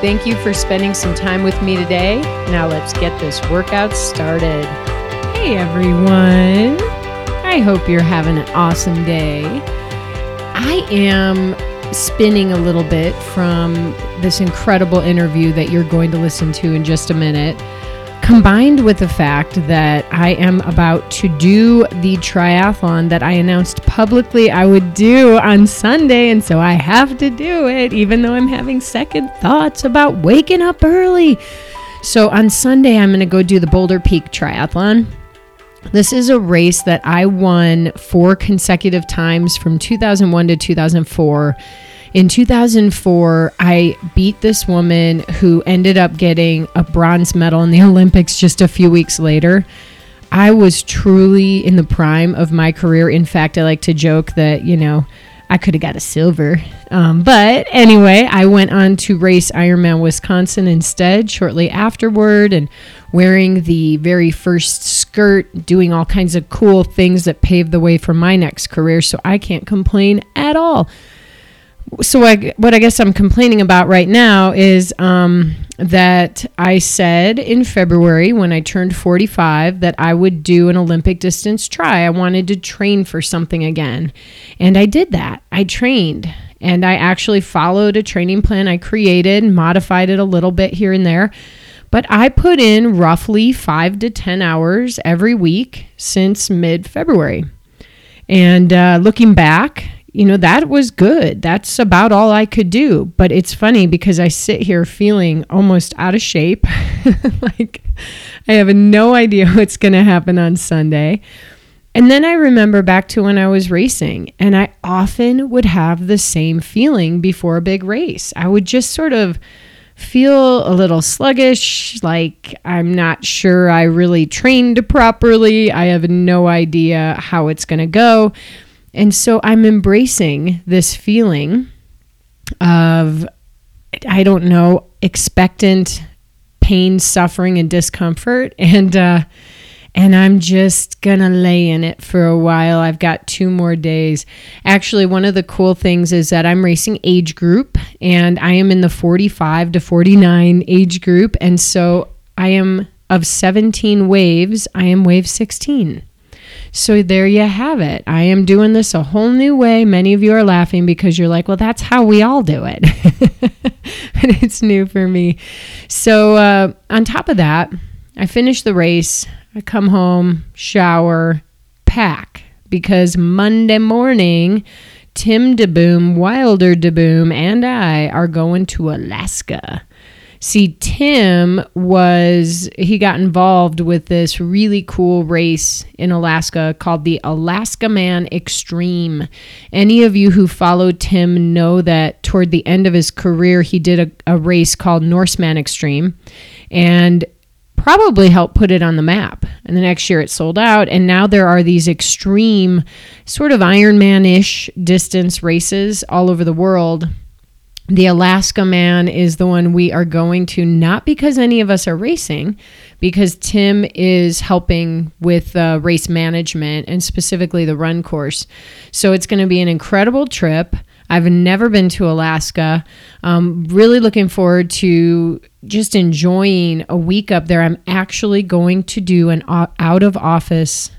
Thank you for spending some time with me today. Now let's get this workout started. Hey everyone. I hope you're having an awesome day. I am spinning a little bit from this incredible interview that you're going to listen to in just a minute combined with the fact that I am about to do the triathlon that I announced publicly I would do on Sunday. And so I have to do it, even though I'm having second thoughts about waking up early. So on Sunday, I'm going to go do the Boulder Peak Triathlon. This is a race that I won four consecutive times from 2001 to 2004 in 2004, I beat this woman who ended up getting a bronze medal in the Olympics just a few weeks later. I was truly in the prime of my career. In fact, I like to joke that, you know, I could have got a silver. Um, but anyway, I went on to race Ironman Wisconsin instead shortly afterward and wearing the very first skirt, doing all kinds of cool things that paved the way for my next career. So I can't complain at all so I, what I guess I'm complaining about right now is um, that I said in February when I turned 45 that I would do an Olympic distance try. I wanted to train for something again. And I did that. I trained and I actually followed a training plan I created, modified it a little bit here and there. But I put in roughly five to 10 hours every week since mid February. And uh, looking back, you know, that was good. That's about all I could do. But it's funny because I sit here feeling almost out of shape. like I have no idea what's going to happen on Sunday. And then I remember back to when I was racing, and I often would have the same feeling before a big race. I would just sort of feel a little sluggish, like I'm not sure I really trained properly. I have no idea how it's going to go. And so I'm embracing this feeling of, I don't know, expectant pain, suffering, and discomfort. And, uh, and I'm just gonna lay in it for a while. I've got two more days. Actually, one of the cool things is that I'm racing age group and I am in the 45 to 49 age group. And so I am of 17 waves, I am wave 16. So there you have it. I am doing this a whole new way. Many of you are laughing because you're like, well, that's how we all do it. but it's new for me. So uh, on top of that, I finish the race. I come home, shower, pack because Monday morning, Tim DeBoom, Wilder DeBoom, and I are going to Alaska. See, Tim was, he got involved with this really cool race in Alaska called the Alaska Man Extreme. Any of you who follow Tim know that toward the end of his career, he did a, a race called Norseman Extreme and probably helped put it on the map. And the next year it sold out. And now there are these extreme, sort of Ironman ish distance races all over the world the Alaska Man is the one we are going to, not because any of us are racing, because Tim is helping with uh, race management and specifically the run course. So it's going to be an incredible trip. I've never been to Alaska. Um, really looking forward to just enjoying a week up there. I'm actually going to do an out of office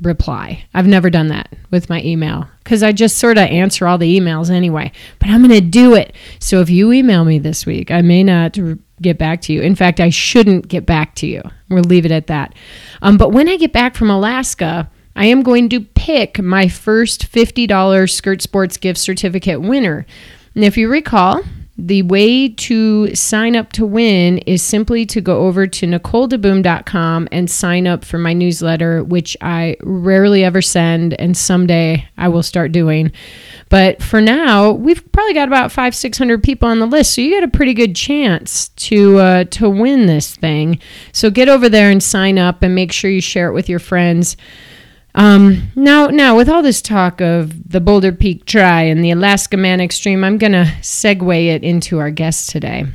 reply. I've never done that with my email because I just sort of answer all the emails anyway. But I'm going to do it. So if you email me this week, I may not get back to you. In fact, I shouldn't get back to you. We'll leave it at that. Um, but when I get back from Alaska, I am going to pick my first $50 Skirt Sports gift certificate winner. And if you recall, The way to sign up to win is simply to go over to NicoleDeBoom.com and sign up for my newsletter, which I rarely ever send, and someday I will start doing. But for now, we've probably got about five, six hundred people on the list, so you got a pretty good chance to uh, to win this thing. So get over there and sign up, and make sure you share it with your friends. Um, now, now, with all this talk of the Boulder Peak Try and the Alaska Man Extreme, I'm going to segue it into our guest today.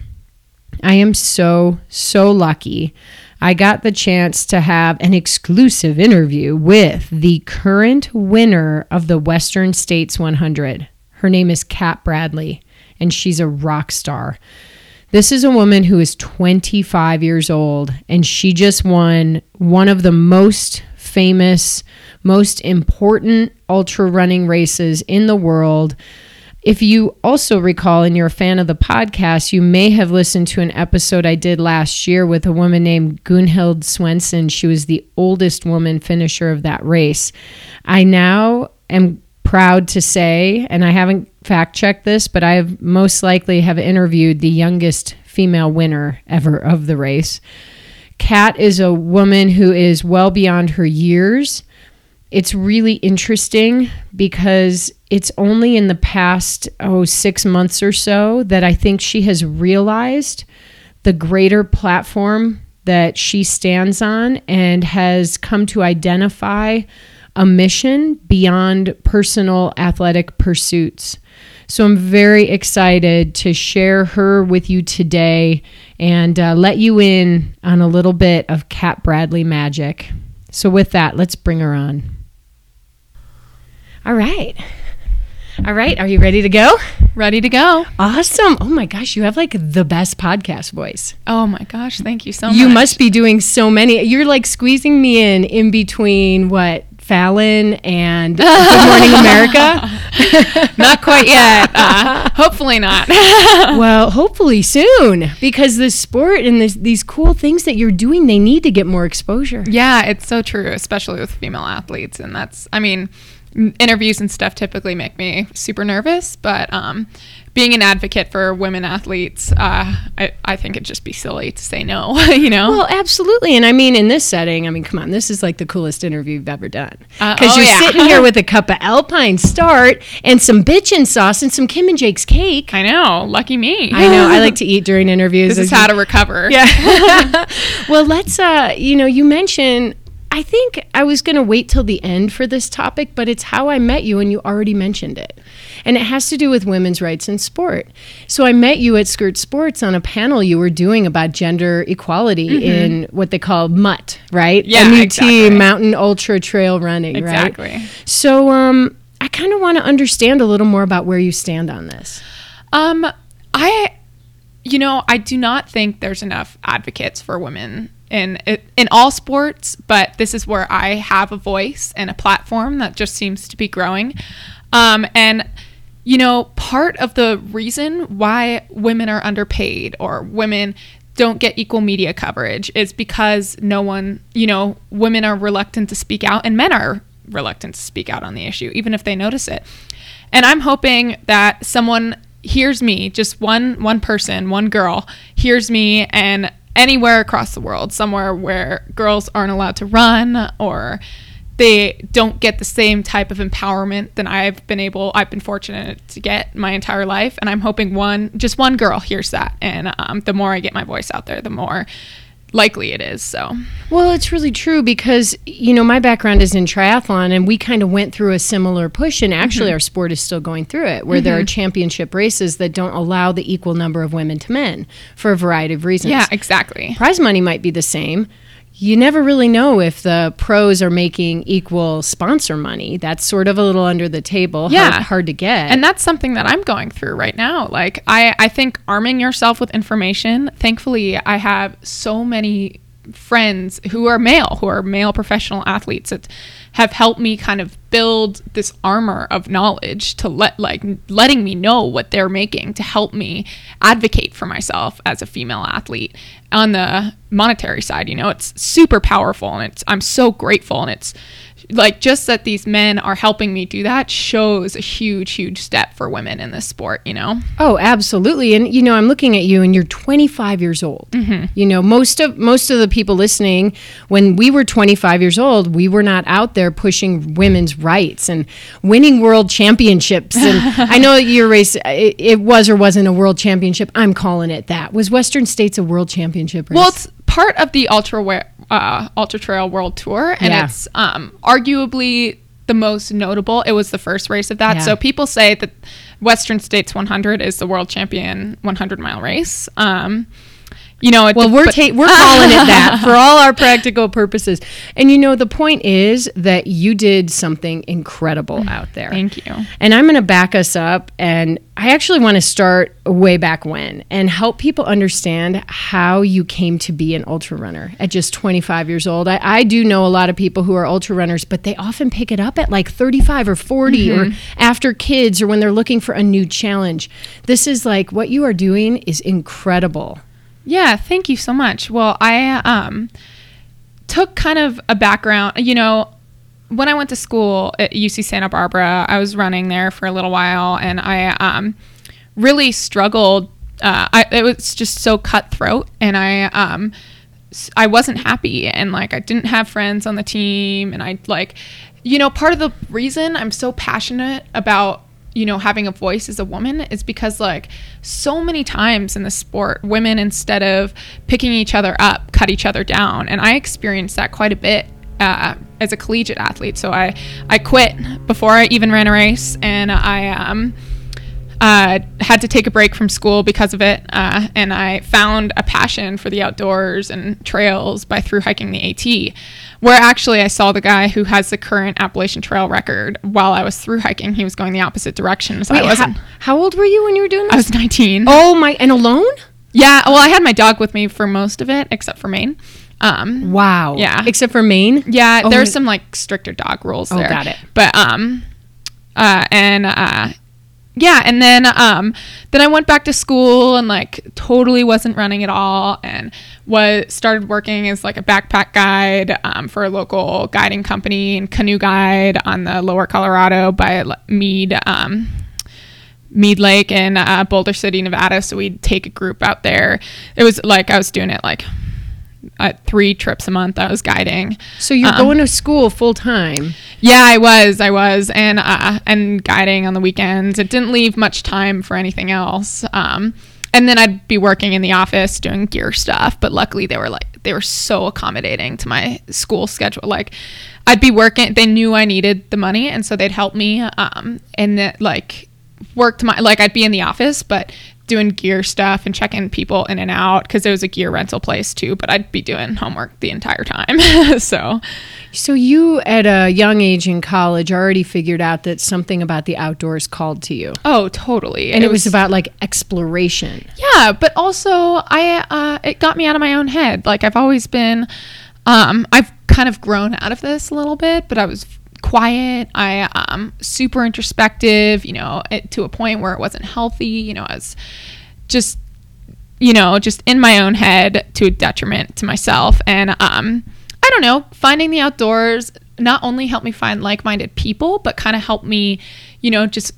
I am so, so lucky. I got the chance to have an exclusive interview with the current winner of the Western States 100. Her name is Cat Bradley, and she's a rock star. This is a woman who is 25 years old, and she just won one of the most famous, most important ultra running races in the world. If you also recall, and you're a fan of the podcast, you may have listened to an episode I did last year with a woman named Gunhild Swanson. She was the oldest woman finisher of that race. I now am proud to say, and I haven't fact checked this, but I most likely have interviewed the youngest female winner ever of the race. Cat is a woman who is well beyond her years. It's really interesting because it's only in the past, oh, six months or so that I think she has realized the greater platform that she stands on and has come to identify a mission beyond personal athletic pursuits. So I'm very excited to share her with you today and uh, let you in on a little bit of Cat Bradley magic. So, with that, let's bring her on. All right. All right. Are you ready to go? Ready to go. Awesome. Oh my gosh. You have like the best podcast voice. Oh my gosh. Thank you so much. You must be doing so many. You're like squeezing me in in between what Fallon and Good Morning America? not quite yet. Uh, hopefully not. well, hopefully soon because the sport and this, these cool things that you're doing, they need to get more exposure. Yeah, it's so true, especially with female athletes. And that's, I mean, interviews and stuff typically make me super nervous, but um, being an advocate for women athletes, uh, I, I think it'd just be silly to say no, you know? Well, absolutely. And I mean, in this setting, I mean, come on, this is like the coolest interview you've ever done. Because uh, oh, you're yeah. sitting here with a cup of Alpine Start and some bitchin' sauce and some Kim and Jake's cake. I know. Lucky me. I know. I like to eat during interviews. This is how to recover. Yeah. well, let's, uh, you know, you mentioned I think I was going to wait till the end for this topic, but it's how I met you, and you already mentioned it. And it has to do with women's rights in sport. So I met you at Skirt Sports on a panel you were doing about gender equality mm-hmm. in what they call MUT, right? Yeah, MUT, exactly. Mountain Ultra Trail Running, exactly. right? Exactly. So um, I kind of want to understand a little more about where you stand on this. Um, I, you know, I do not think there's enough advocates for women in in all sports, but this is where I have a voice and a platform that just seems to be growing. Um, and you know, part of the reason why women are underpaid or women don't get equal media coverage is because no one, you know, women are reluctant to speak out and men are reluctant to speak out on the issue, even if they notice it. And I'm hoping that someone hears me, just one one person, one girl hears me and anywhere across the world, somewhere where girls aren't allowed to run or they don't get the same type of empowerment than I've been able I've been fortunate to get my entire life. And I'm hoping one just one girl hears that. And um, the more I get my voice out there the more likely it is. So, well, it's really true because you know my background is in triathlon, and we kind of went through a similar push. And actually, mm-hmm. our sport is still going through it, where mm-hmm. there are mm-hmm. championship races that don't allow the equal number of women to men for a variety of reasons. Yeah, exactly. Prize money might be the same, you never really know if the pros are making equal sponsor money. That's sort of a little under the table, yeah. hard, hard to get. And that's something that I'm going through right now. Like I, I think arming yourself with information, thankfully I have so many friends who are male, who are male professional athletes that have helped me kind of build this armor of knowledge to let like letting me know what they're making to help me advocate for myself as a female athlete on the monetary side you know it's super powerful and it's i'm so grateful and it's like just that these men are helping me do that shows a huge huge step for women in this sport you know Oh, absolutely. And you know, I'm looking at you and you're 25 years old. Mm-hmm. You know, most of most of the people listening when we were 25 years old, we were not out there pushing women's rights and winning world championships. And I know your race it, it was or wasn't a world championship. I'm calling it that. Was Western States a world championship race? well it's part of the ultra uh, ultra trail world tour and Yeah. it's um arguably the most notable it was the first race of that Yeah. so people say that western states 100 is the world champion 100 mile race um you know Well, we're but- ta- we're calling it that for all our practical purposes. And you know, the point is that you did something incredible mm. out there. Thank you. And I'm going to back us up, and I actually want to start way back when and help people understand how you came to be an ultra runner at just 25 years old. I, I do know a lot of people who are ultra runners, but they often pick it up at like 35 or 40 or mm-hmm. after kids or when they're looking for a new challenge. This is like what you are doing is incredible. Yeah, thank you so much. Well, I um took kind of a background, you know, when I went to school at UC Santa Barbara, I was running there for a little while and I um really struggled uh, I, it was just so cutthroat and I um I wasn't happy and like I didn't have friends on the team and I like you know part of the reason I'm so passionate about you know having a voice as a woman is because like so many times in the sport women instead of picking each other up cut each other down. And I experienced that quite a bit uh, as a collegiate athlete. So I I quit before I even ran a race. And I um uh, had to take a break from school because of it, uh, and I found a passion for the outdoors and trails by through hiking the AT, where actually I saw the guy who has the current Appalachian Trail record while I was through hiking. He was going the opposite direction, so I wasn't. How, how old were you when you were doing this? I was 19. oh my! And alone? Yeah, well, I had my dog with me for most of it, except for Maine. Um, Wow. Yeah. Except for Maine. Yeah, Oh, there's my- some like stricter dog rules Oh, there. got it. But um uh and uh yeah, and then um then I went back to school and like totally wasn't running at all and was started working as like a backpack guide um, for a local guiding company and canoe guide on the lower Colorado by Mead um Mead Lake in uh, Boulder City, Nevada. So we'd take a group out there. It was like I was doing it like uh, three trips a month. I was guiding. So you're Um, going to school full time. Yeah, I was, I was, and uh, and guiding on the weekends. It didn't leave much time for anything else. Um, and then I'd be working in the office doing gear stuff. But luckily, they were like they were so accommodating to my school schedule. Like, I'd be working. They knew I needed the money, and so they'd help me. Um, and that like worked my like I'd be in the office, but doing gear stuff and checking people in and out because it was a gear rental place too. But I'd be doing homework the entire time. so. So you, at a young age in college, already figured out that something about the outdoors called to you, Oh, totally. and it, was, about like exploration. yeah, but also I uh, it got me out of my own head. Like I've always been, um, I've kind of grown out of this a little bit, but I was quiet. I um super introspective. You know, it, to a point where it wasn't healthy. You know, I was just you know just in my own head to a detriment to myself and um i don't know finding the outdoors not only helped me find like-minded people but kind of helped me you know just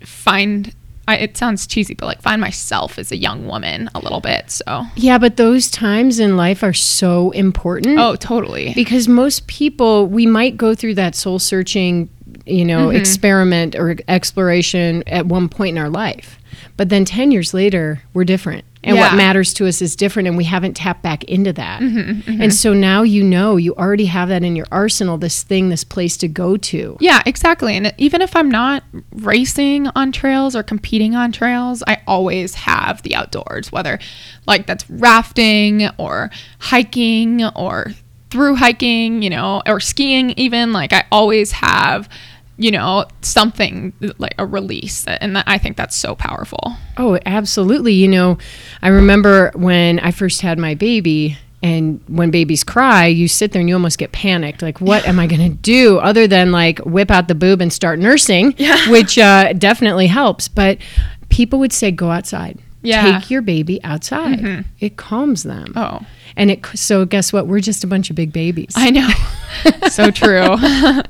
find I, it sounds cheesy but like find myself as a young woman a little bit so Yeah, but those times in life are so important. oh totally because most people we might go through that soul searching you know Mm-hmm. experiment or exploration at one point in our life but then 10 years later we're different and what matters to us is different and we haven't tapped back into that Mm-hmm, and so now you know you already have that in your arsenal this thing this place to go to Yeah, exactly. And even if I'm not racing on trails or competing on trails, I always have the outdoors, whether like that's rafting or hiking or through hiking, you know, or skiing, even. Like, I always have, you know, something like a release. And that, I think that's so powerful. Oh, absolutely. You know, I remember when I first had my baby, and when babies cry, you sit there and you almost get panicked. Like, what am I going to do other than like whip out the boob and start nursing, which uh, definitely helps. But people would say, go outside. Yeah. take your baby outside. It calms them. Oh. And it so guess what? We're just a bunch of big babies. I know. so true.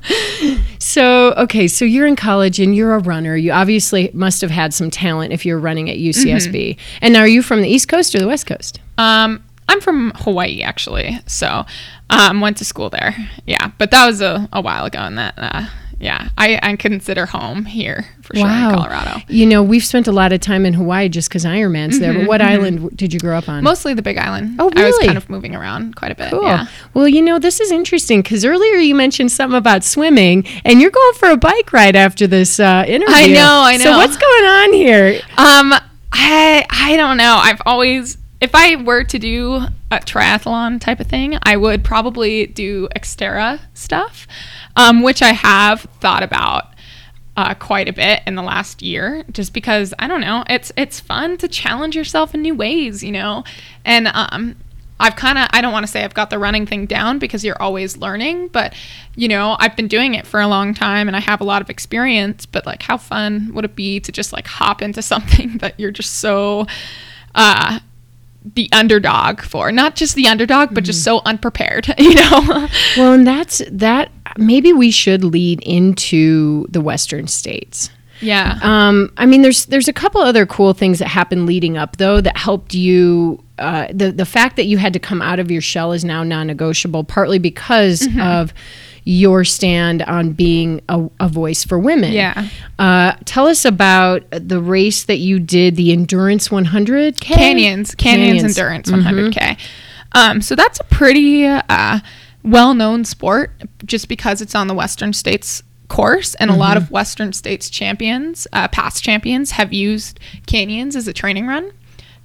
So, okay, so you're in college and you're a runner. You obviously must have had some talent if you're running at UCSB. And now are you from the East Coast or the West Coast? Um, I'm from Hawaii actually, so um, went to school there. Yeah, but that was a, a while ago, and that uh, yeah, I, I consider home here for sure in Colorado. You know, we've spent a lot of time in Hawaii just because Ironman's there. But what island did you grow up on? Mostly the Big Island. Oh, really? I was kind of moving around quite a bit. Cool. Yeah. Well, you know, this is interesting because earlier you mentioned something about swimming, and you're going for a bike ride after this uh, interview. I know, I know. So what's going on here? Um, I I don't know. I've always, if I were to do a triathlon type of thing, I would probably do Xterra stuff, um, which I have thought about uh, quite a bit in the last year, just because I don't know. It's it's fun to challenge yourself in new ways, you know, and um. I've kind of, I don't want to say I've got the running thing down because you're always learning, but you know, I've been doing it for a long time and I have a lot of experience, but like how fun would it be to just like hop into something that you're just so uh the underdog for not just the underdog but just so unprepared you know Well, and that's that. Maybe we should lead into the Western states. yeah Um, I mean, there's there's a couple other cool things that happened leading up though that helped you. Uh, the the fact that you had to come out of your shell is now non-negotiable, partly because of your stand on being a, a voice for women. Yeah. Uh, tell us about the race that you did, the Endurance 100K? canyons canyons, endurance 100k um so that's a pretty uh well-known sport just because it's on the western states course and a lot of western states champions uh, past champions have used canyons as a training run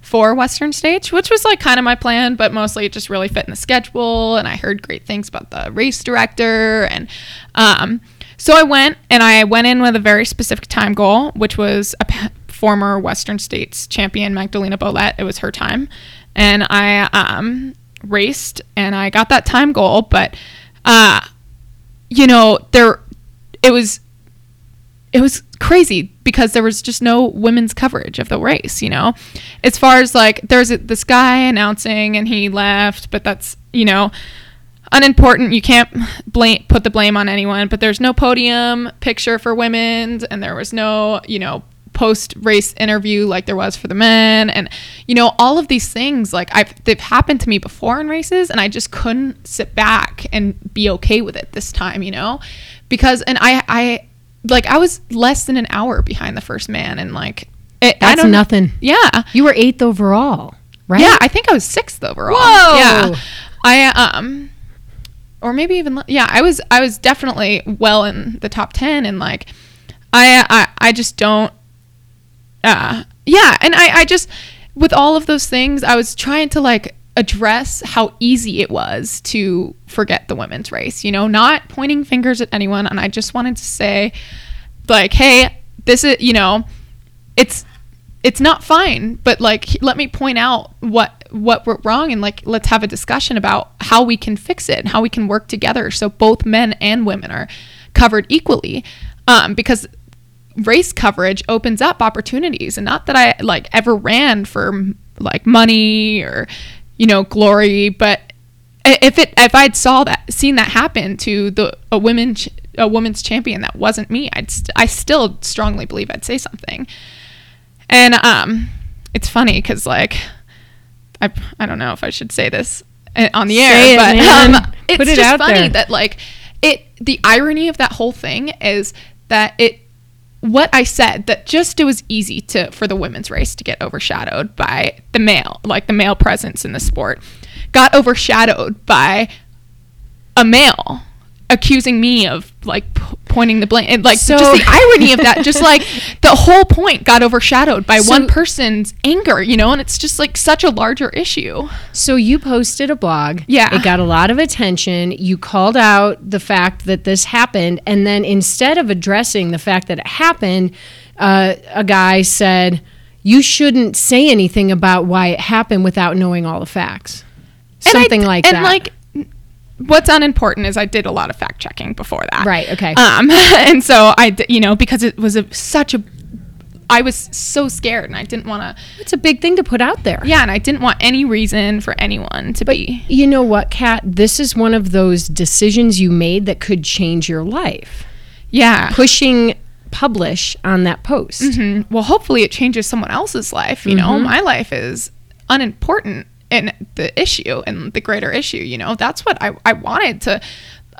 for western states which was like kind of my plan but mostly it just really fit in the schedule and i heard great things about the race director and um so I went and I went in with a very specific time goal, which was a p- former Western States champion, Magdalena Boulet. It was her time. And I um, raced and I got that time goal. But, uh, you know, there, it was, it was crazy because there was just no women's coverage of the race, you know? As far as like, there's this guy announcing and he left, but that's, you know, unimportant. You can't blame put the blame on anyone, but there's no podium picture for women, and there was no, you know, post race interview like there was for the men, and you know, all of these things like I've they've happened to me before in races, and I just couldn't sit back and be okay with it this time, you know, because and I I like I was less than an hour behind the first man, and like it, I That's don't nothing. Yeah, You were eighth overall, right? yeah, I think I was sixth overall. Whoa! Yeah, I um, or maybe even yeah, I was I was definitely well in the top ten, and like, I I I just don't, uh, yeah, and I I just with all of those things, I was trying to like address how easy it was to forget the women's race. You know, not pointing fingers at anyone, and I just wanted to say, like, hey, this is you know, it's it's not fine but like let me point out what what went wrong and like let's have a discussion about how we can fix it and how we can work together so both men and women are covered equally um, because race coverage opens up opportunities and not that i like ever ran for like money or you know glory but if it if i'd saw that seen that happen to the a women a women's champion that wasn't me i'd st- i still strongly believe i'd say something and um, it's funny because like I I don't know if I should say this uh, on the Say air, it, but man. um, it's Put it just funny there. that like it. The irony of that whole thing is that it what I said that just it was easy to for the women's race to get overshadowed by the male, like the male presence in the sport, got overshadowed by a male accusing me of like p- pointing the blame and like So- just the irony of that just like the whole point got overshadowed by So- one person's anger you know and it's just like such a larger issue So you posted a blog. Yeah. It got a lot of attention. You called out the fact that this happened. And then instead of addressing the fact that it happened, uh, a guy said, You shouldn't say anything about why it happened without knowing all the facts. And Something like and that. like what's unimportant is I did a lot of fact checking before that Right, okay. um and so I, you know because it was a, such a I was so scared and I didn't want to. It's a big thing to put out there. Yeah, and I didn't want any reason for anyone to be. You know what, Cat? This is one of those decisions you made that could change your life. Yeah. Pushing publish on that post. Mhm. Well, hopefully it changes someone else's life. You know, my life is unimportant in the issue and the greater issue. You know, that's what I, I wanted to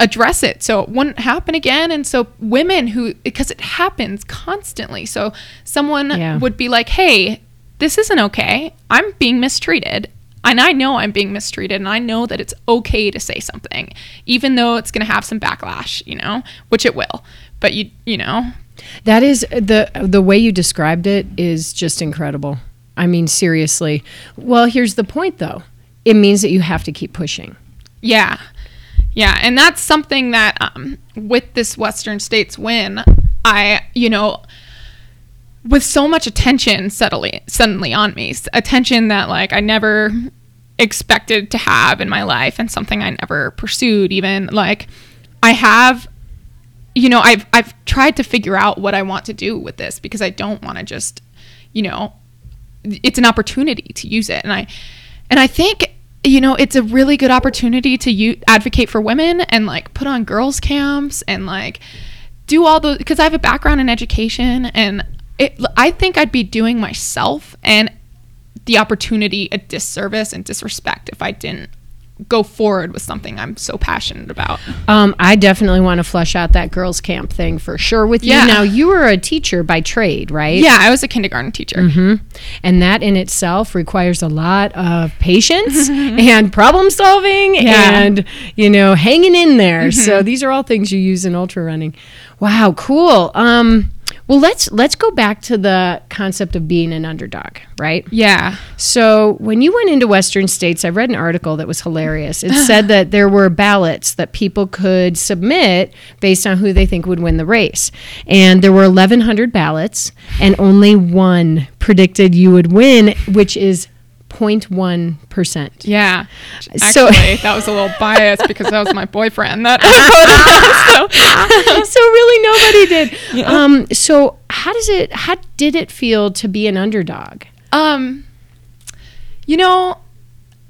address it so it wouldn't happen again. And so women who, because it happens constantly. So someone Yeah. would be like, hey, this isn't okay. I'm being mistreated. And I know I'm being mistreated, and I know that it's okay to say something, even though it's going to have some backlash, you know, which it will. But you, you know, That is the the way you described it is just incredible. I mean, seriously. Well, here's the point though. It means that you have to keep pushing. Yeah. Yeah. And that's something that um, with this Western States win, I, you know, with so much attention suddenly, suddenly on me, attention that like I never expected to have in my life and something I never pursued even like I have you know I've I've tried to figure out what I want to do with this because I don't want to just you know it's an opportunity to use it. And I and I think you know it's a really good opportunity to u- advocate for women and like put on girls camps and like do all those because I have a background in education and it I think I'd be doing myself and the opportunity a disservice and disrespect if I didn't go forward with something I'm so passionate about. Um, I definitely want to flesh out that girls' camp thing for sure with you. Yeah. Now, you were a teacher by trade, right? Yeah, I was a kindergarten teacher. Mm-hmm. And that in itself requires a lot of patience and problem solving Yeah. and, you know, hanging in there. So these are all things you use in ultra running. Wow, cool. Um, well, let's let's go back to the concept of being an underdog, right? Yeah. So when you went into Western states, I read an article that was hilarious. It said that there were ballots that people could submit based on who they think would win the race, and there were 1,100 ballots, and only one predicted you would win, which is 0.1 percent. Yeah. So- Actually, that was a little biased because that was my boyfriend that voted. so really nobody did. Um, so how does it? How did it feel to be an underdog? Um, you know,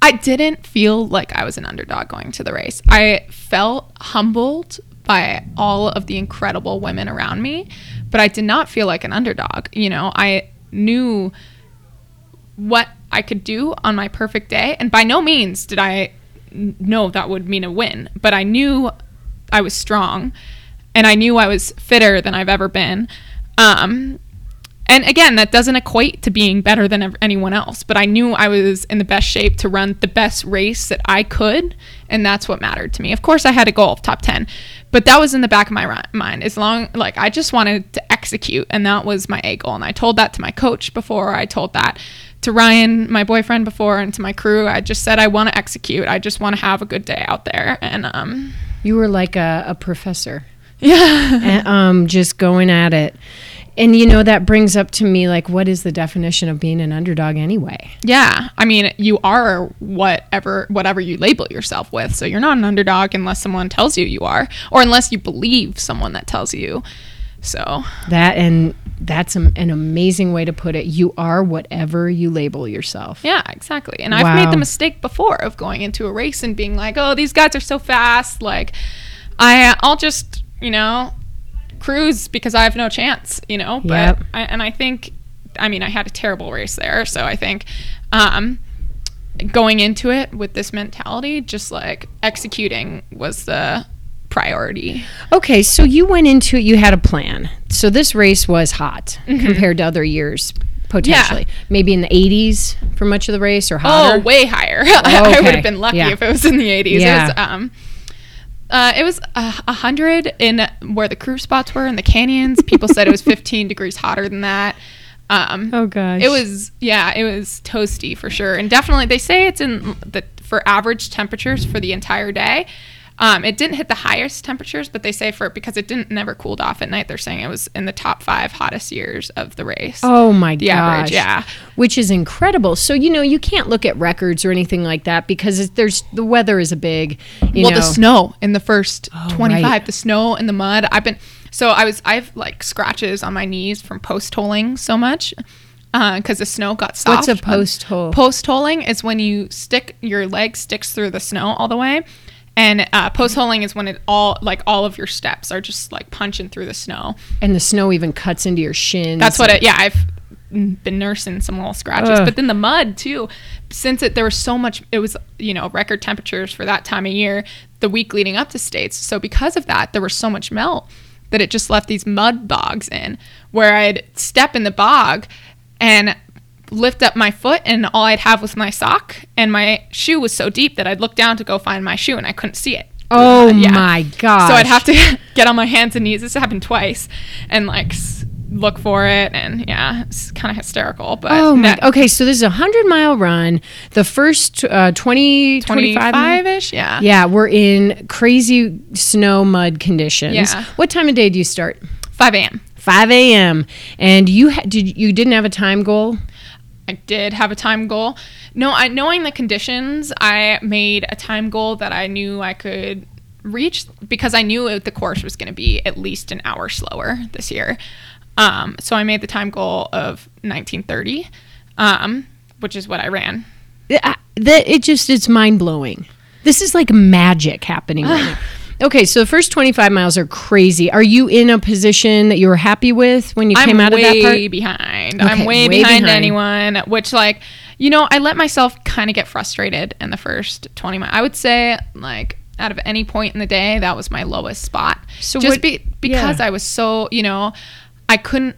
I didn't feel like I was an underdog going to the race. I felt humbled by all of the incredible women around me, but I did not feel like an underdog. You know, I knew what I could do on my perfect day, and by no means did I know that would mean a win, but I knew I was strong and I knew I was fitter than I've ever been. Um, and again, that doesn't equate to being better than anyone else, but I knew I was in the best shape to run the best race that I could, and that's what mattered to me. Of course, I had a goal of top 10, but that was in the back of my mind. As long, like, I just wanted to execute, and that was my A goal. And I told that to my coach before, I told that to Ryan, my boyfriend, before, and to my crew. I just said, I want to execute. I just want to have a good day out there. And, um, You were like a, a professor. yeah. and, um, just going at it. And you know that brings up to me like, what is the definition of being an underdog anyway? Yeah, I mean, you are whatever whatever you label yourself with. So you're not an underdog unless someone tells you you are, or unless you believe someone that tells you. So That and that's a, an amazing way to put it. You are whatever you label yourself. yeah, exactly. And I've made the mistake before of going into a race and being like, "Oh, these guys are so fast." Like, I I'll just you know cruise because I have no chance. You know, but Yep. I, and I think, I mean, I had a terrible race there, so I think. um going into it with this mentality, just like executing was the priority. Okay, so you went into it. You had a plan. So this race was hot compared to other years, potentially. Maybe in the 80s for much of the race, or hotter. Oh, way higher. I would have been lucky Yeah. if it was in the 80s. Yeah. It was, um, uh, it was a a hundred in where the crew spots were in the canyons. People said it was 15 degrees hotter than that. Um, Oh gosh. It was yeah, it was toasty for sure, and definitely they say it's in the for average temperatures for the entire day. Um, it didn't hit the highest temperatures, but they say for because it didn't never cooled off at night. They're saying it was in the top five hottest years of the race. Oh my The gosh. average, yeah. Which is incredible. So, you know, you can't look at records or anything like that because there's the weather is a big, you well, know. the snow in the first Oh, 25, right. the snow and the mud. I've been, So I was I've like scratches on my knees from post holing so much because the snow got soft. What's a post hole? Post holing is when you stick your leg sticks through the snow all the way, and uh, post holing is when it all like all of your steps are just like punching through the snow. and the snow even cuts into your shins. That's what it. Yeah, I've been nursing some little scratches, Ugh. but then the mud too. Since it there was so much, it was you know record temperatures for that time of year, the week leading up to states. So because of that, there was so much melt that it just left these mud bogs in, where I'd step in the bog and lift up my foot and all I'd have was my sock and my shoe was so deep that I'd look down to go find my shoe and I couldn't see it. Oh Yeah. my god! So I'd have to get on my hands and knees. This happened twice, and like look for it, and yeah, it's kind of hysterical. But Oh my. that- Okay, so this is a hundred mile run. The first uh, 20, 25 25 ish, yeah. Yeah, we're in crazy snow mud conditions. Yeah. What time of day do you start? 5 a.m. 5 a.m. And you ha- did you didn't have a time goal? I did have a time goal. No, I knowing the conditions, I made a time goal that I knew I could reach because I knew it, the course was going to be at least an hour slower this year. Um, so I made the time goal of 1930, um, which is what I ran. That it just it's mind blowing. This is like magic happening right now. Okay, so the first 25 miles are crazy. Are you in a position that you were happy with when you I'm came out of that way part? behind. Okay, I'm way, way behind, behind. anyone. Which, like, you know, I let myself kind of get frustrated in the first 20 miles. I would say, like, out of any point in the day, that was my lowest spot. So just what- be, because yeah. I was so, you know, I couldn't,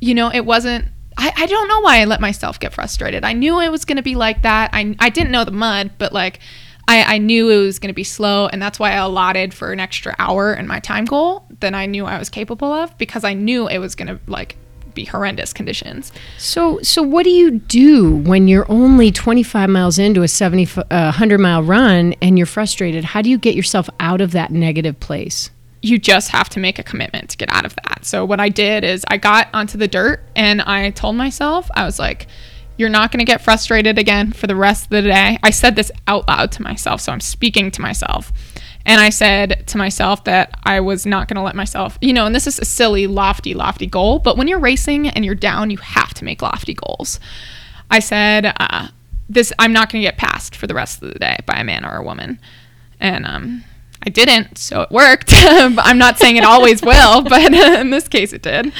you know, it wasn't. I, I don't know why I let myself get frustrated. I knew it was going to be like that. I, I didn't know the mud, but like I, I knew it was going to be slow. And that's why I allotted for an extra hour in my time goal than I knew I was capable of because I knew it was going to like be horrendous conditions. So, so what do you do when you're only 25 miles into a 70, uh, 100 mile run and you're frustrated? How do you get yourself out of that negative place? you just have to make a commitment to get out of that. So what I did is I got onto the dirt and I told myself, I was like, you're not going to get frustrated again for the rest of the day. I said this out loud to myself, so I'm speaking to myself. And I said to myself that I was not going to let myself, you know, and this is a silly, lofty, lofty goal, but when you're racing and you're down, you have to make lofty goals. I said, uh, this, I'm not going to get passed for the rest of the day by a man or a woman. And, um, I didn't, so it worked. I'm not saying it always will, but in this case it did.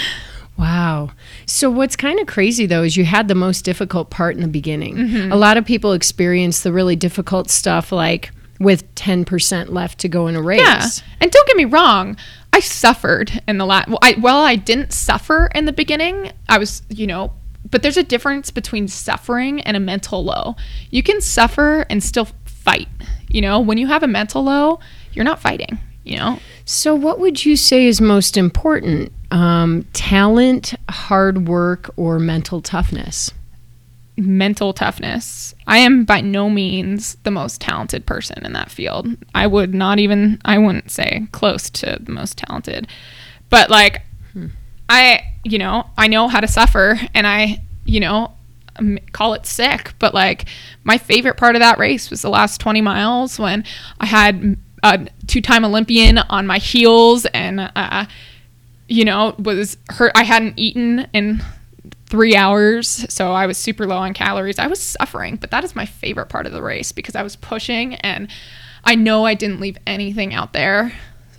Wow. So what's kind of crazy though is you had the most difficult part in the beginning. Mm-hmm. A lot of people experience the really difficult stuff like with 10% left to go in a race. Yeah. And don't get me wrong, I suffered in the last. Well, I, well, I didn't suffer in the beginning. I was, you know, but there's a difference between suffering and a mental low. You can suffer and still fight. You know, when you have a mental low, you're not fighting. You know, So what would you say is most important? Um, talent, hard work, or mental toughness? mental toughness. I am by no means the most talented person in that field. I would not even I wouldn't say close to the most talented. But like I, you know, I know how to suffer and I, you know, um, call it sick, but like my favorite part of that race was the last 20 miles when I had a two-time Olympian on my heels and uh you know, was hurt I hadn't eaten in three hours, so I was super low on calories. I was suffering, but that is my favorite part of the race because I was pushing and I know I didn't leave anything out there.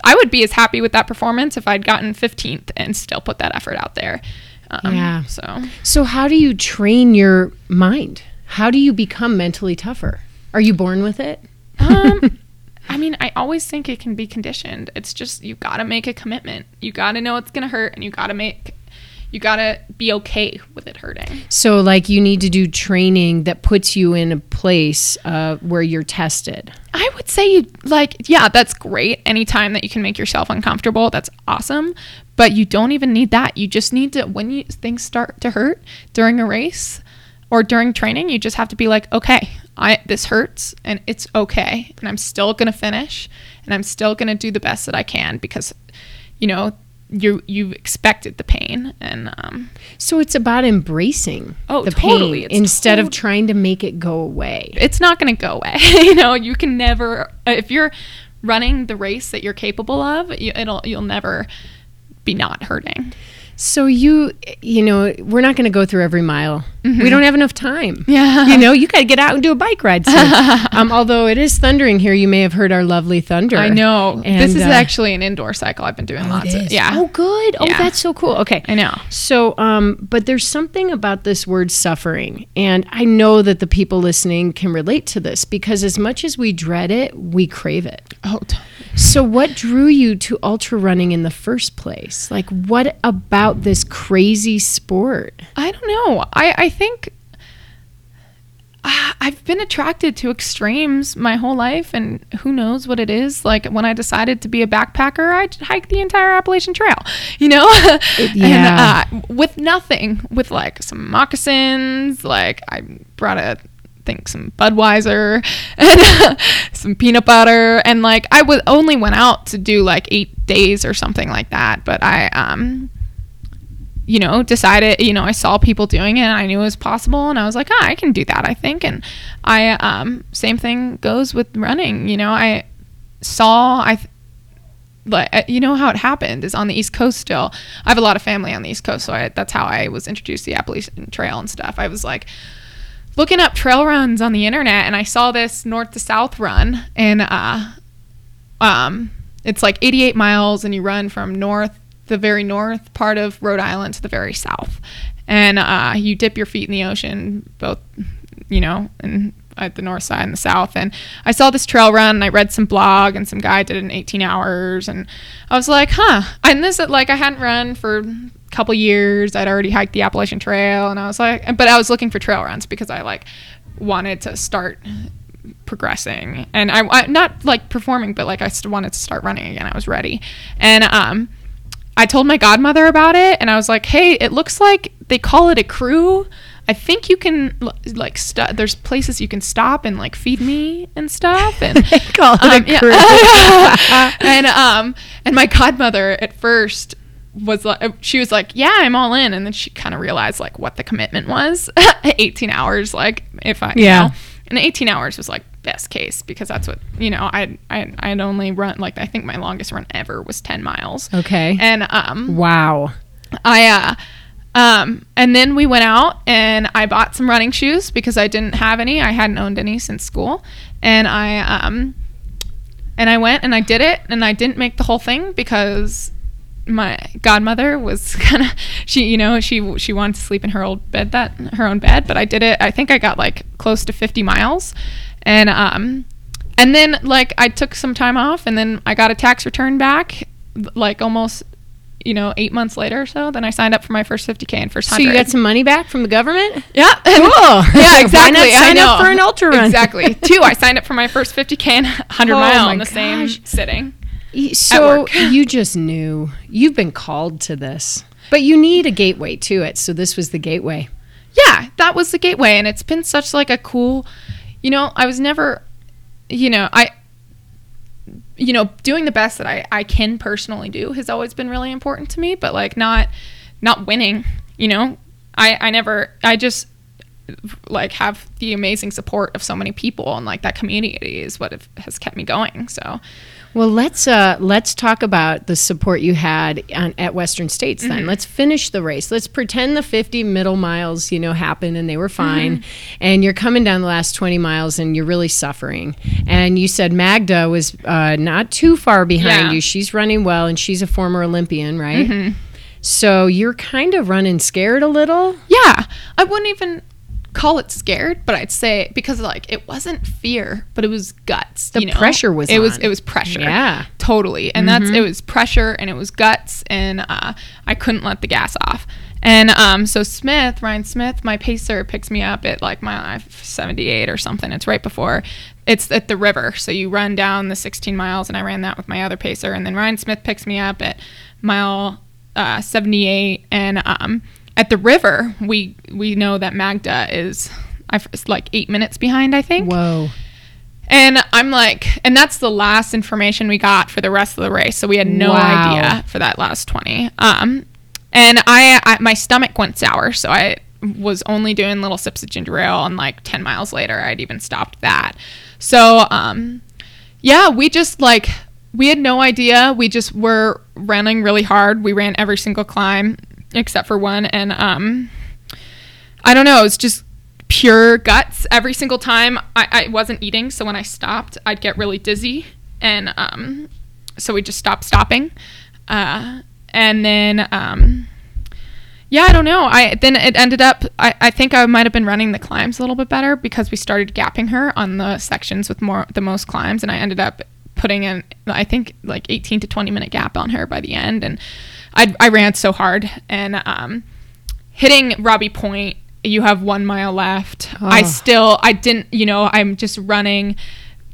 I would be as happy with that performance if I'd gotten 15th and still put that effort out there. Um, Yeah. So So how do you train your mind? How do you become mentally tougher? Are you born with it? um, I mean, I always think it can be conditioned. It's just you got to make a commitment. You got to know it's going to hurt and you got to make you got to be okay with it hurting. So like you need to do training that puts you in a place uh, where you're tested. I would say you like yeah, that's great. Anytime that you can make yourself uncomfortable, that's awesome. But you don't even need that. You just need to when you things start to hurt during a race or during training, you just have to be like, "Okay, I this hurts and it's okay, and I'm still going to finish and I'm still going to do the best that I can because you know, you you've expected the pain and um So it's about embracing Oh, the totally. pain It's instead of trying to make it go away. it's not going to go away. you know, you can never if you're running the race that you're capable of, you, it'll you'll never be not hurting. So you, you know, we're not going to go through every mile. We don't have enough time. Mm-hmm. Yeah. You know, you got to get out and do a bike ride soon. um, although it is thundering here, you may have heard our lovely thunder. I know. And, this is uh, actually an indoor cycle. I've been doing lots of. Yeah. Oh, good. Oh, Yeah. that's so cool. Okay. I know. So, um, but there's something about this word suffering. And I know that the people listening can relate to this because as much as we dread it, we crave it. Oh, t- So, what drew you to ultra running in the first place? Like, what about this crazy sport? I don't know. I I think ah, I've been attracted to extremes my whole life, and who knows what it is. Like when I decided to be a backpacker, I hiked the entire Appalachian Trail, you know, yeah. and, uh, with nothing, with like some moccasins. Like I brought a think some Budweiser and some peanut butter and like I would only went out to do like 8 days or something like that but I um you know, decided, you know, I saw people doing it and I knew it was possible and I was like, ah, I can do that, I think. And I, um, same thing goes with running. You know, I saw, I, like, uh, you know how it happened is on the East Coast still. I have a lot of family on the East Coast, so I, that's how I was introduced to the Appalachian Trail and stuff. I was like, looking up trail runs on the internet and I saw this north to south run and uh um it's like 88 miles and you run from north the very north part of Rhode Island to the very south. And uh you dip your feet in the ocean both you know and at the north side and the south. And I saw this trail run and I read some blog and some guy did it in 18 hours. And I was like huh. And this like I hadn't run for a couple years. I'd already hiked the Appalachian Trail, and I was like, but I was looking for trail runs because I like wanted to start progressing, and I, I not like performing, but like I wanted to start running again. I was ready, and um, I told my godmother about it, and I was like, hey, it looks like they call it a crew. I think you can like st- there's places you can stop and like feed me and stuff and Call it a um, yeah. crew. and um and my godmother at first was like she was like yeah i'm all in and then she kind of realized like what the commitment was 18 hours like if i you Yeah. know, and 18 hours was like best case because that's what you know i i i'd only run like i think my longest run ever was 10 miles Okay. and um Wow. I uh um and then we went out and I bought some running shoes because I didn't have any. I hadn't owned any since school. And I um and I went and I did it and I didn't make the whole thing because my godmother was kind of she you know she she wanted to sleep in her old bed that her own bed but I did it I think I got like close to 50 miles and um and then like I took some time off and then I got a tax return back like almost you know 8 months later or so. Then I signed up for my first 50k and first So you got some money back from the government? yeah. Cool. yeah Why exactly. Not I sign up for an ultra run? exactly. Two I signed up for my first 50k and 100 Oh mile in the same sitting So you just knew. You've been called to this, but you need a gateway to it. So this was the gateway. yeah, that was the gateway, and it's been such like a cool, you know, I was never, you know, I, you know, doing the best that I I can personally do has always been really important to me, but like not, not winning, you know, I I never I just like have the amazing support of so many people and like that community is what have, has kept me going so Well, let's uh, let's talk about the support you had on, at Western States. Then Mm-hmm. let's finish the race. Let's pretend the 50 middle miles, you know, happened and they were fine, Mm-hmm. and you're coming down the last 20 miles and you're really suffering. And you said Magda was uh, not too far behind Yeah. Mm-hmm. you. She's running well, and she's a former Olympian, right? So you're kind of running scared a little. Yeah, I wouldn't even call it scared, but I'd say because like it wasn't fear, but it was guts. The you know? pressure was it was it was pressure. Yeah. totally. And that's it was pressure and it was guts, and uh, I couldn't let the gas off. And um, so Smith, Ryan Smith, my pacer, picks me up at like mile 78 or something. It's right before. It's at the river, so you run down the 16 miles, and I ran that with my other pacer. And then Ryan Smith picks me up at mile uh, 78 and um, at the river we we know that magda is I f- it's like eight minutes behind i think Whoa. and i'm like and that's the last information we got for the rest of the race so we had no Wow. idea for that last 20 um and I, I my stomach went sour so i was only doing little sips of ginger ale and like 10 miles later i'd even stopped that so um yeah we just like we had no idea. We just were running really hard. We ran every single climb except for one, and um, I don't know. It was just pure guts every single time. I, I wasn't eating, so when I stopped, I'd get really dizzy, and um, so we just stopped stopping. Uh, and then um, yeah, I don't know. I then it ended up. I, I think I might have been running the climbs a little bit better because we started gapping her on the sections with more the most climbs, and I ended up putting in I think like 18 to 20 minute gap on her by the end, and I I ran so hard and um, hitting Robie Point. You have one mile left. I Oh. still I didn't you know I'm just running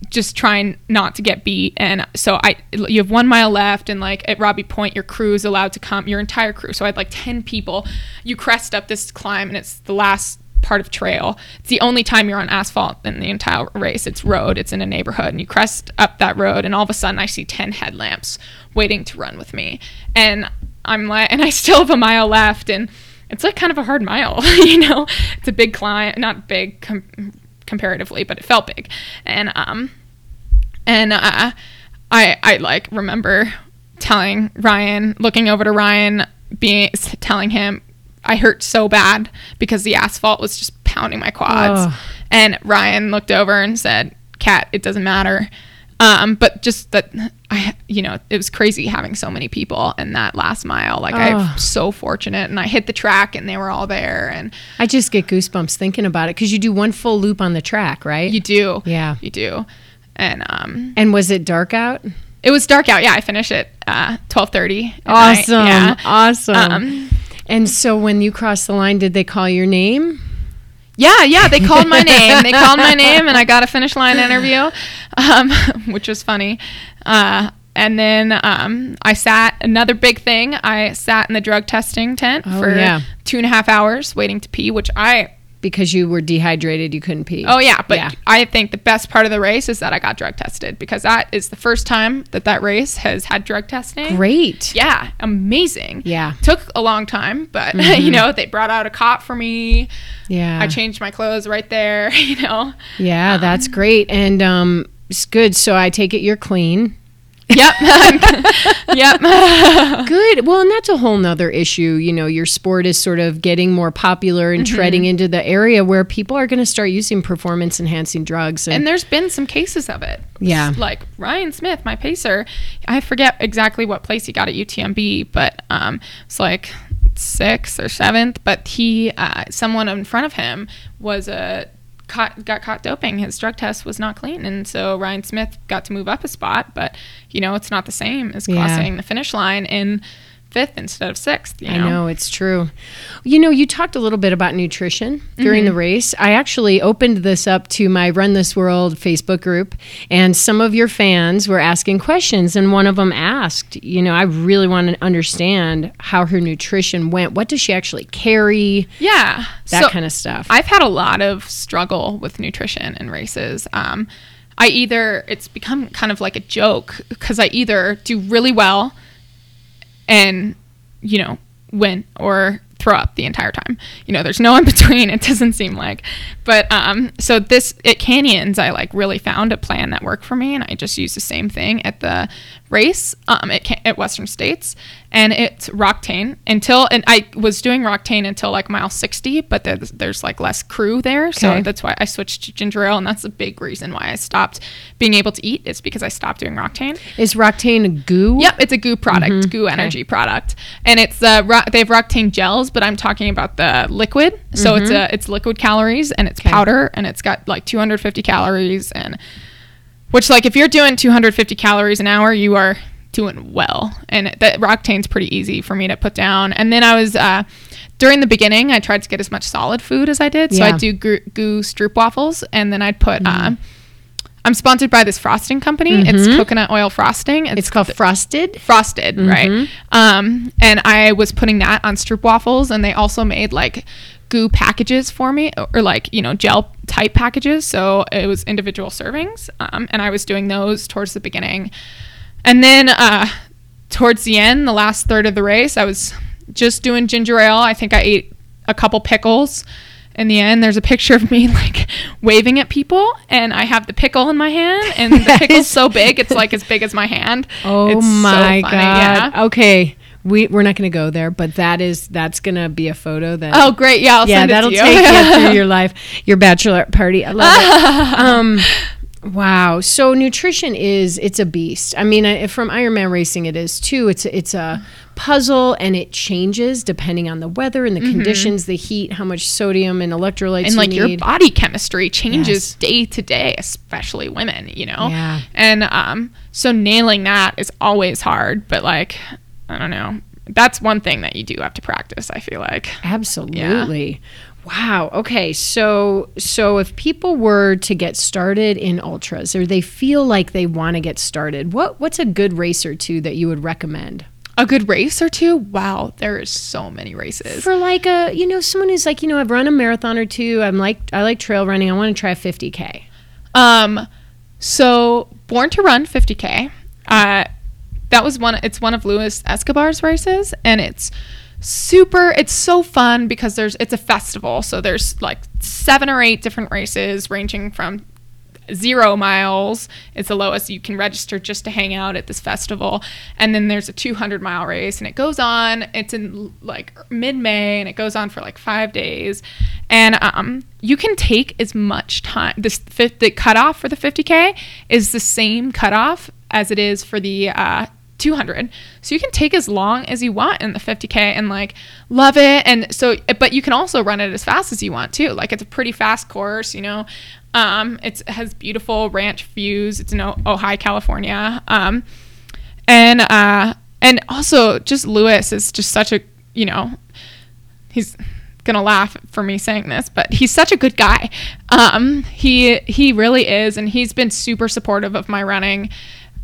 just trying not to get beat. And so I, you have one mile left, and like at Robie Point, your crew is allowed to come, your entire crew. So I had like ten people. You crest up this climb, and it's the last part of trail. It's the only time you're on asphalt in the entire race. It's road. It's in a neighborhood, and you crest up that road, and all of a sudden I see ten headlamps waiting to run with me, and I'm like, and I still have a mile left, and it's like kind of a hard mile, you know. It's a big climb, not big. Com- comparatively but it felt big and um and uh, I I like remember telling Ryan, looking over to Ryan, being telling him I hurt so bad because the asphalt was just pounding my quads. Ugh. And Ryan looked over and said, "Cat, it doesn't matter." Um, but just that I, you know, it was crazy having so many people in that last mile. Like Ugh. I'm so fortunate, and I hit the track, and they were all there, and I just get goosebumps thinking about it because you do one full loop on the track, right? you do, Yeah. you do, and um, and was it dark out? It was dark out. Yeah, I finished at uh, twelve thirty. Awesome. Yeah. Awesome. Um, and so when you crossed the line, did they call your name? yeah, yeah. They called my name. They called my name, and I got a finish line interview, um, which was funny. Uh, and then um, I sat. Another big thing. I sat in the drug testing tent Oh, for yeah. two and a half hours waiting to pee, which I Because you were dehydrated, you couldn't pee. Oh yeah, but Yeah. I think the best part of the race is that I got drug tested because that is the first time that that race has had drug testing. Great. Yeah, amazing. Yeah. Took a long time, but Mm-hmm. you know, they brought out a cot for me. Yeah. I changed my clothes right there, you know. yeah, that's great. And um, it's good. So I take it you're clean. Yep. yep. Good. Well, and that's a whole nother issue. You know, your sport is sort of getting more popular and Mm-hmm. treading into the area where people are going to start using performance enhancing drugs. And, and there's been some cases of it. Yeah. Like Ryan Smith, my pacer, I forget exactly what place he got at UTMB, but um, it's like sixth or seventh. But he, uh, someone in front of him was a caught, got caught doping. His drug test was not clean, and so Ryan Smith got to move up a spot. But you know, it's not the same as Yeah. crossing the finish line in fifth instead of sixth. You know, I know it's true. You know, you talked a little bit about nutrition during Mm-hmm. the race. I actually opened this up to my Run This World Facebook group, and some of your fans were asking questions. And one of them asked, You know, I really want to understand how her nutrition went. What does she actually carry? Yeah, That So- kind of stuff. I've had a lot of struggle with nutrition in races. Um, I either it's become kind of like a joke because I either do really well and you know win or throw up the entire time. You know, there's no in between. It doesn't seem like. But um, so this at Canyons, I like really found a plan that worked for me, and I just used the same thing at the race um, at, at Western States, and it's Roctane until and I was doing Roctane until like mile 60, but there's, there's like less crew there, so that's why I switched to ginger ale, and that's a big reason why I stopped being able to eat. It's because I stopped doing Roctane. Is Roctane a goo? Yep, it's a goo product, goo energy product, and it's uh, ro- they have Roctane gels, but I'm talking about the liquid. So it's a it's liquid calories and it's powder, and it's got like 250 calories, and which like if you're doing 250 calories an hour, you are doing well. And that Roctane's pretty easy for me to put down. And then I was uh, during the beginning, I tried to get as much solid food as I did. So Yeah. I'd do goo, goo stroop waffles, and then I'd put. Uh, I'm sponsored by this frosting company. It's coconut oil frosting. It's called Frost'd. Frost'd, right? Um, and I was putting that on Stroop waffles, and they also made like goo packages for me, or like you know gel type packages. So it was individual servings, um, and I was doing those towards the beginning, and then uh, towards the end, the last third of the race, I was just doing ginger ale. I think I ate a couple pickles. in the end, there's a picture of me like waving at people, and I have the pickle in my hand, and the pickle's so big, it's like as big as my hand. Oh It's so my funny, god. yeah. Okay. We we're not going to go there, but that is that's going to be a photo that Oh, great! Yeah, I'll yeah, send that'll to take you through your life, your bachelor party. I love it. Um, wow. So nutrition is it's a beast. I mean, I- from Ironman racing, it is too. It's a- it's a puzzle, and it changes depending on the weather and the conditions, the heat, how much sodium and electrolytes Mm-hmm. and you like your body chemistry changes Yes. day to day especially women you know Yeah. and um so nailing that is always hard but like i don't know that's one thing that you do have to practice i feel like Absolutely. Wow. Okay. So so if people were to get started in ultras or they feel like they want to get started, what what's a good race or two that you would recommend? a good race or two wow there is so many races For like a, you know, someone who's like, you know, I've run a marathon or two. I'm like I like trail running. I want to try 50k. Um, so Born to Run 50k. Uh, that was one. It's one of Luis Escobar's races, and it's super. It's so fun because there's it's a festival. So there's like seven or eight different races ranging from zero miles it's the lowest you can register just to hang out at this festival and then there's a 200 mile race and it goes on it's in like mid-may and it goes on for like five days and um, you can take as much time this the cutoff for the 50k is the same cutoff as it is for the uh, 200 so you can take as long as you want in the 50k and like love it. And so but you can also run it as fast as you want too. Like it's a pretty fast course you know. Um it's, it has beautiful ranch views. It's in ojai california. Um and uh and also just lewis is just such a you know he's gonna laugh for me saying this, but he's such a good guy. Um, he he really is, and he's been super supportive of my running.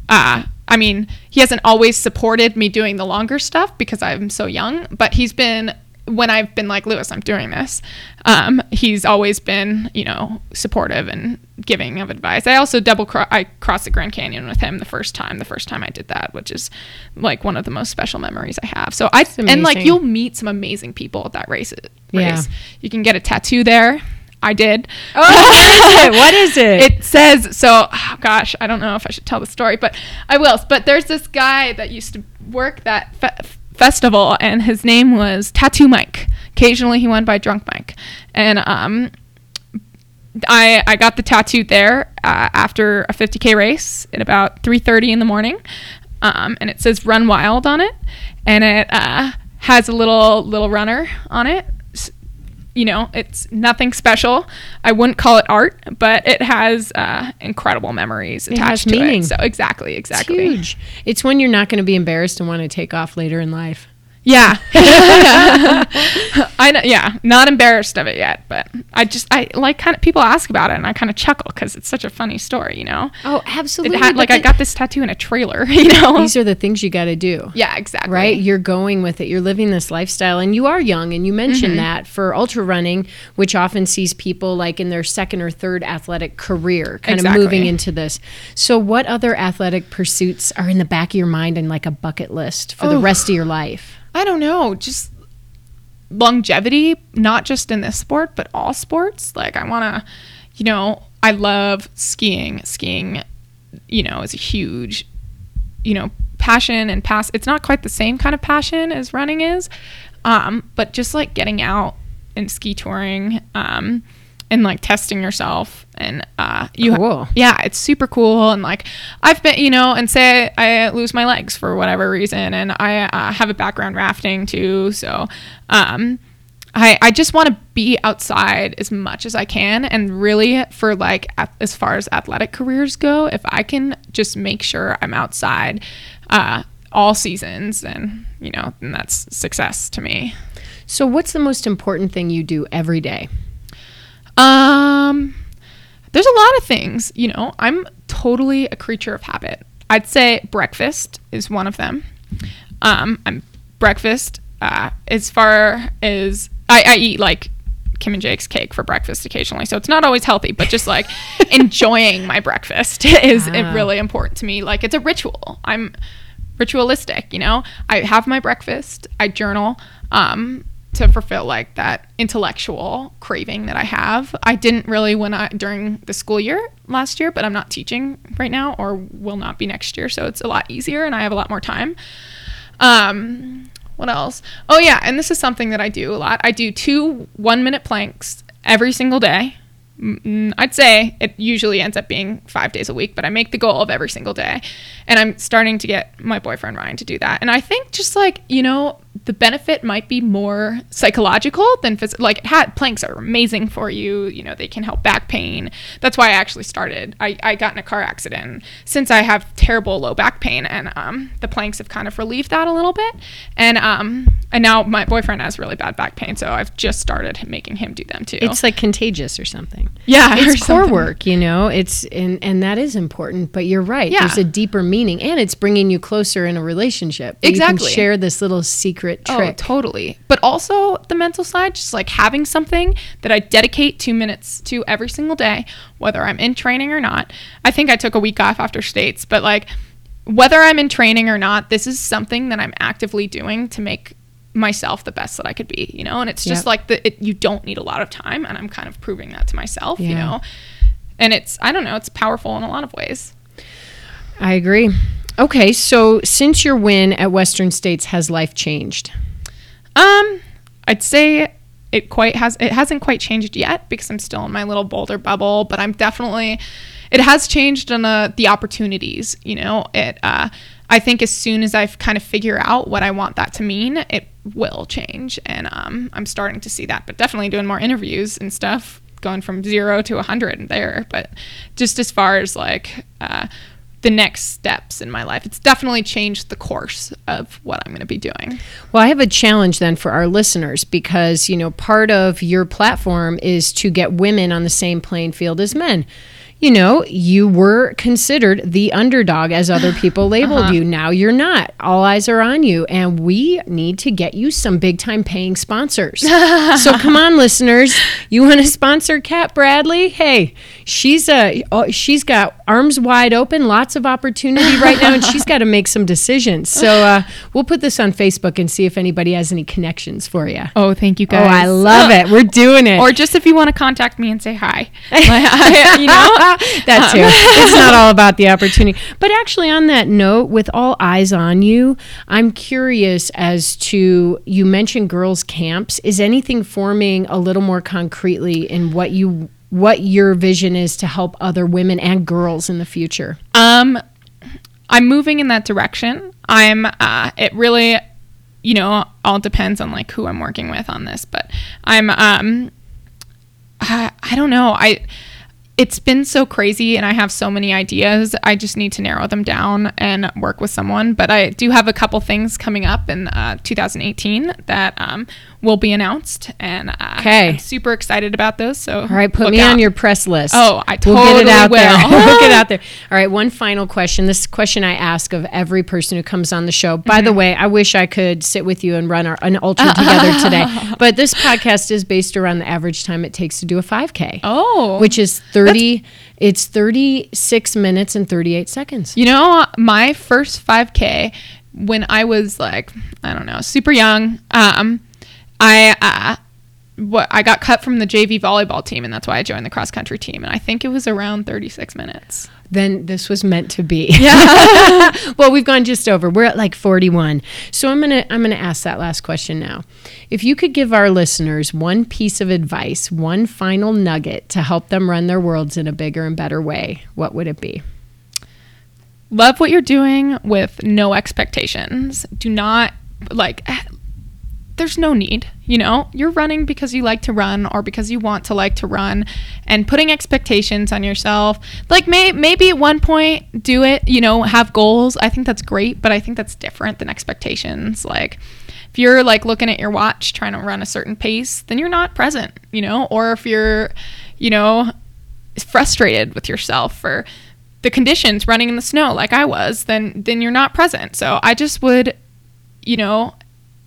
Uh, I mean, he hasn't always supported me doing the longer stuff because I'm so young, but he's been when I've been like Lewis, I'm doing this. Um, he's always been, you know, supportive and giving of advice. I also double cro- I crossed the Grand Canyon with him the first time. The first time I did that, which is like one of the most special memories I have. So I and like you'll meet some amazing people at that race. Yeah. race. You can get a tattoo there. I did. Oh, what is it? It says so. Oh gosh, I don't know if I should tell the story, but I will. But there's this guy that used to work that fe- festival, and his name was Tattoo Mike. Occasionally, he went by Drunk Mike, and um, I I got the tattoo there uh, after a 50k race at about 3:30 in the morning, um, and it says "Run Wild" on it, and it uh, has a little little runner on it. You know, it's nothing special. I wouldn't call it art, but it has uh, incredible memories attached to meaning. it. So exactly, It's exactly. huge. It's when you're not going to be embarrassed and want to take off later in life. Yeah. I know, yeah, not embarrassed of it yet, but I just I like kind of people ask about it and I kind of chuckle cuz it's such a funny story, you know. Oh, absolutely. had, like I got this tattoo in a trailer, you know. these are the things you got to do. yeah, exactly. Right? You're going with it. You're living this lifestyle and you are young and you mentioned Mm-hmm. that for ultra running, which often sees people like in their second or third athletic career kind Exactly. of moving into this. So what other athletic pursuits are in the back of your mind and like a bucket list for the Oh. rest of your life? I don't know, just longevity, not just in this sport, but all sports. Like I want to, you know, I love skiing. Skiing, you know, is a huge, you know, passion and pass. It's not quite the same kind of passion as running is, um, but just like getting out and ski touring, um, and like testing yourself and uh you Cool. yeah it's super cool and like i've been you know and say i lose my legs for whatever reason and i uh, have a background rafting too so um i i just want to be outside as much as i can and really for like at, as far as athletic careers go if i can just make sure i'm outside uh all seasons and you know and that's success to me So what's the most important thing you do every day? Um, there's a lot of things. You know, I'm totally a creature of habit. I'd say breakfast is one of them. Um, I'm breakfast. Uh, as far as I, I eat like Kim and Jake's cake for breakfast occasionally, so it's not always healthy, but just like enjoying my breakfast is Ah. really important to me. Like it's a ritual. I'm ritualistic. You know, I have my breakfast. I journal. Um, to fulfill like that intellectual craving that I have. I didn't really when I during the school year last year, but I'm not teaching right now or will not be next year, so it's a lot easier and I have a lot more time. Um what else? Oh yeah, and this is something that I do a lot. I do two 1 minute planks every single day I'd say it usually ends up being five days a week, but I make the goal of every single day. And I'm starting to get my boyfriend Ryan to do that. And I think just like, you know, the benefit might be more psychological than physical. Like, hat planks are amazing for you. You know, they can help back pain. That's why I actually started. I, I got in a car accident since I have terrible low back pain, and um, the planks have kind of relieved that a little bit. And um, and now my boyfriend has really bad back pain, so I've just started making him do them too. It's like contagious or something. Yeah, it's core something. work, you know. It's and and that is important. But you're right. Yeah. There's a deeper meaning, and it's bringing you closer in a relationship. Exactly. Share this little secret oh, trick. Oh, totally. But also the mental side, just like having something that I dedicate two minutes to every single day, whether I'm in training or not. I think I took a week off after states, but like whether I'm in training or not, this is something that I'm actively doing to make myself the best that I could be, you know? And it's just yep. like the it, you don't need a lot of time and I'm kind of proving that to myself, yeah. you know? And it's I don't know, it's powerful in a lot of ways. I agree. Okay, so since your win at Western States has life changed? Um, I'd say it quite has it hasn't quite changed yet because I'm still in my little boulder bubble, but I'm definitely it has changed on the opportunities, you know. It uh I think as soon as I kind of figure out what I want that to mean, it will change. And um, I'm starting to see that, but definitely doing more interviews and stuff, going from zero to a 100 there. But just as far as like uh, the next steps in my life, it's definitely changed the course of what I'm going to be doing. Well, I have a challenge then for our listeners because, you know, part of your platform is to get women on the same playing field as men you know, you were considered the underdog as other people labeled uh-huh. you. Now you're not. All eyes are on you. And we need to get you some big time paying sponsors. so come on, listeners. You want to sponsor Cat Bradley? Hey, she's a uh, she's got arms wide open, lots of opportunity right now, and she's got to make some decisions. So uh, we'll put this on Facebook and see if anybody has any connections for you. Oh, thank you guys. Oh, I love it. We're doing it. Or just if you want to contact me and say hi. you know? that too. it's not all about the opportunity. But actually, on that note, with all eyes on you, I'm curious as to you mentioned girls' camps. Is anything forming a little more concretely in what you what your vision is to help other women and girls in the future? Um, I'm moving in that direction. I'm. Uh, it really, you know, all depends on like who I'm working with on this, but I'm. Um, I, I don't know. I it's been so crazy and I have so many ideas. I just need to narrow them down and work with someone. But I do have a couple things coming up in uh, 2018 that um, will be announced, and uh, okay. I'm super excited about those. So, all right, put me out. on your press list. Oh, I totally we'll get it out will. there. we'll get out there. All right, one final question. This question I ask of every person who comes on the show. By mm-hmm. the way, I wish I could sit with you and run our, an ultra together today, but this podcast is based around the average time it takes to do a 5K. Oh, which is 30. It's 36 minutes and 38 seconds. You know, my first 5K when I was like, I don't know, super young. Um, I uh, what I got cut from the JV volleyball team, and that's why I joined the cross country team. And I think it was around 36 minutes. Then this was meant to be. Yeah. well, we've gone just over. We're at like 41. So I'm gonna I'm gonna ask that last question now. If you could give our listeners one piece of advice, one final nugget to help them run their worlds in a bigger and better way, what would it be? Love what you're doing with no expectations. Do not like there's no need, you know? You're running because you like to run or because you want to like to run and putting expectations on yourself. Like may, maybe at one point do it, you know, have goals. I think that's great, but I think that's different than expectations. Like if you're like looking at your watch trying to run a certain pace, then you're not present, you know? Or if you're, you know, frustrated with yourself for the conditions running in the snow like I was, then then you're not present. So I just would you know,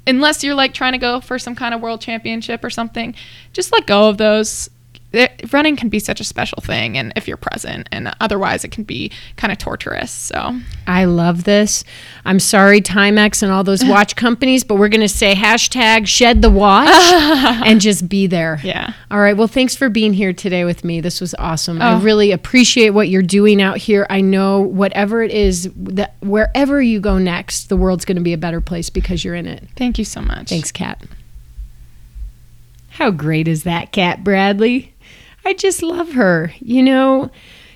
unless you're like trying to go for some kind of world championship or something, just let go of those. It, running can be such a special thing and if you're present and otherwise it can be kind of torturous so I love this. I'm sorry, Timex and all those watch companies, but we're going to say hashtag shed the watch and just be there. Yeah. All right. Well, thanks for being here today with me. This was awesome. Oh. I really appreciate what you're doing out here. I know whatever it is, that wherever you go next, the world's going to be a better place because you're in it. thank you so much Thanks, Cat. How great is that, Cat Bradley? I just love her. You know,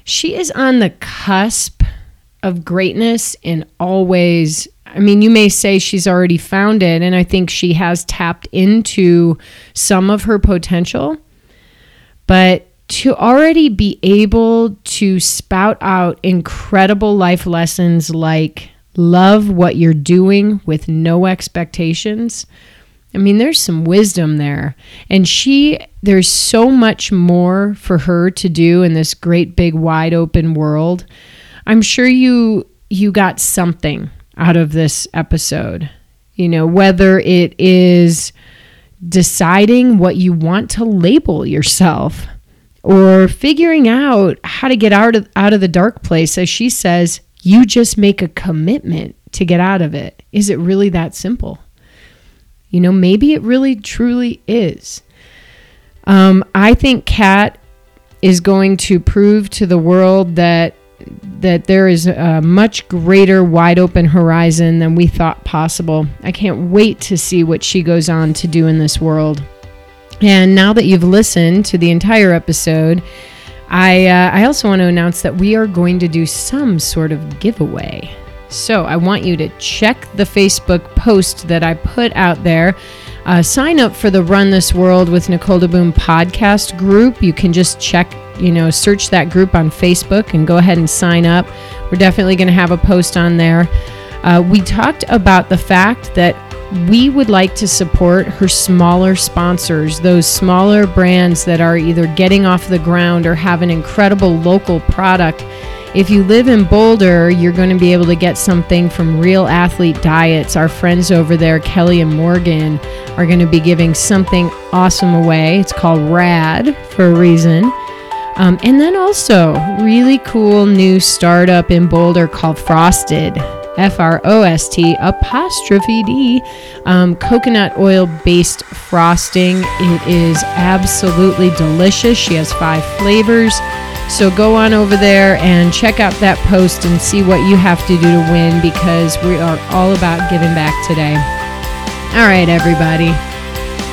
she is on the cusp of greatness in all ways. I mean, you may say she's already found it, and I think she has tapped into some of her potential. But to already be able to spout out incredible life lessons like love what you're doing with no expectations. I mean, there's some wisdom there. And she, there's so much more for her to do in this great big wide open world. I'm sure you you got something out of this episode. You know, whether it is deciding what you want to label yourself or figuring out how to get out of out of the dark place as she says, you just make a commitment to get out of it. Is it really that simple? You know, maybe it really truly is. Um, I think Cat is going to prove to the world that that there is a much greater wide open horizon than we thought possible. I can't wait to see what she goes on to do in this world. And now that you've listened to the entire episode, I uh, I also want to announce that we are going to do some sort of giveaway. So I want you to check the Facebook post that I put out there. Uh, sign up for the Run This World with Nicole DeBoom podcast group. You can just check, you know, search that group on Facebook and go ahead and sign up. We're definitely going to have a post on there. Uh, we talked about the fact that we would like to support her smaller sponsors, those smaller brands that are either getting off the ground or have an incredible local product. If you live in Boulder, you're going to be able to get something from Real Athlete Diets. Our friends over there, Kelly and Morgan, are going to be giving something awesome away. It's called RAD for a reason. Um, and then also, really cool new startup in Boulder called Frost'd. F R O S T apostrophe D, um, coconut oil based frosting. It is absolutely delicious. She has five flavors. So go on over there and check out that post and see what you have to do to win because we are all about giving back today. All right, everybody.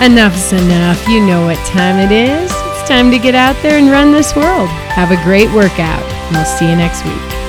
Enough's enough. You know what time it is. It's time to get out there and run this world. Have a great workout, and we'll see you next week.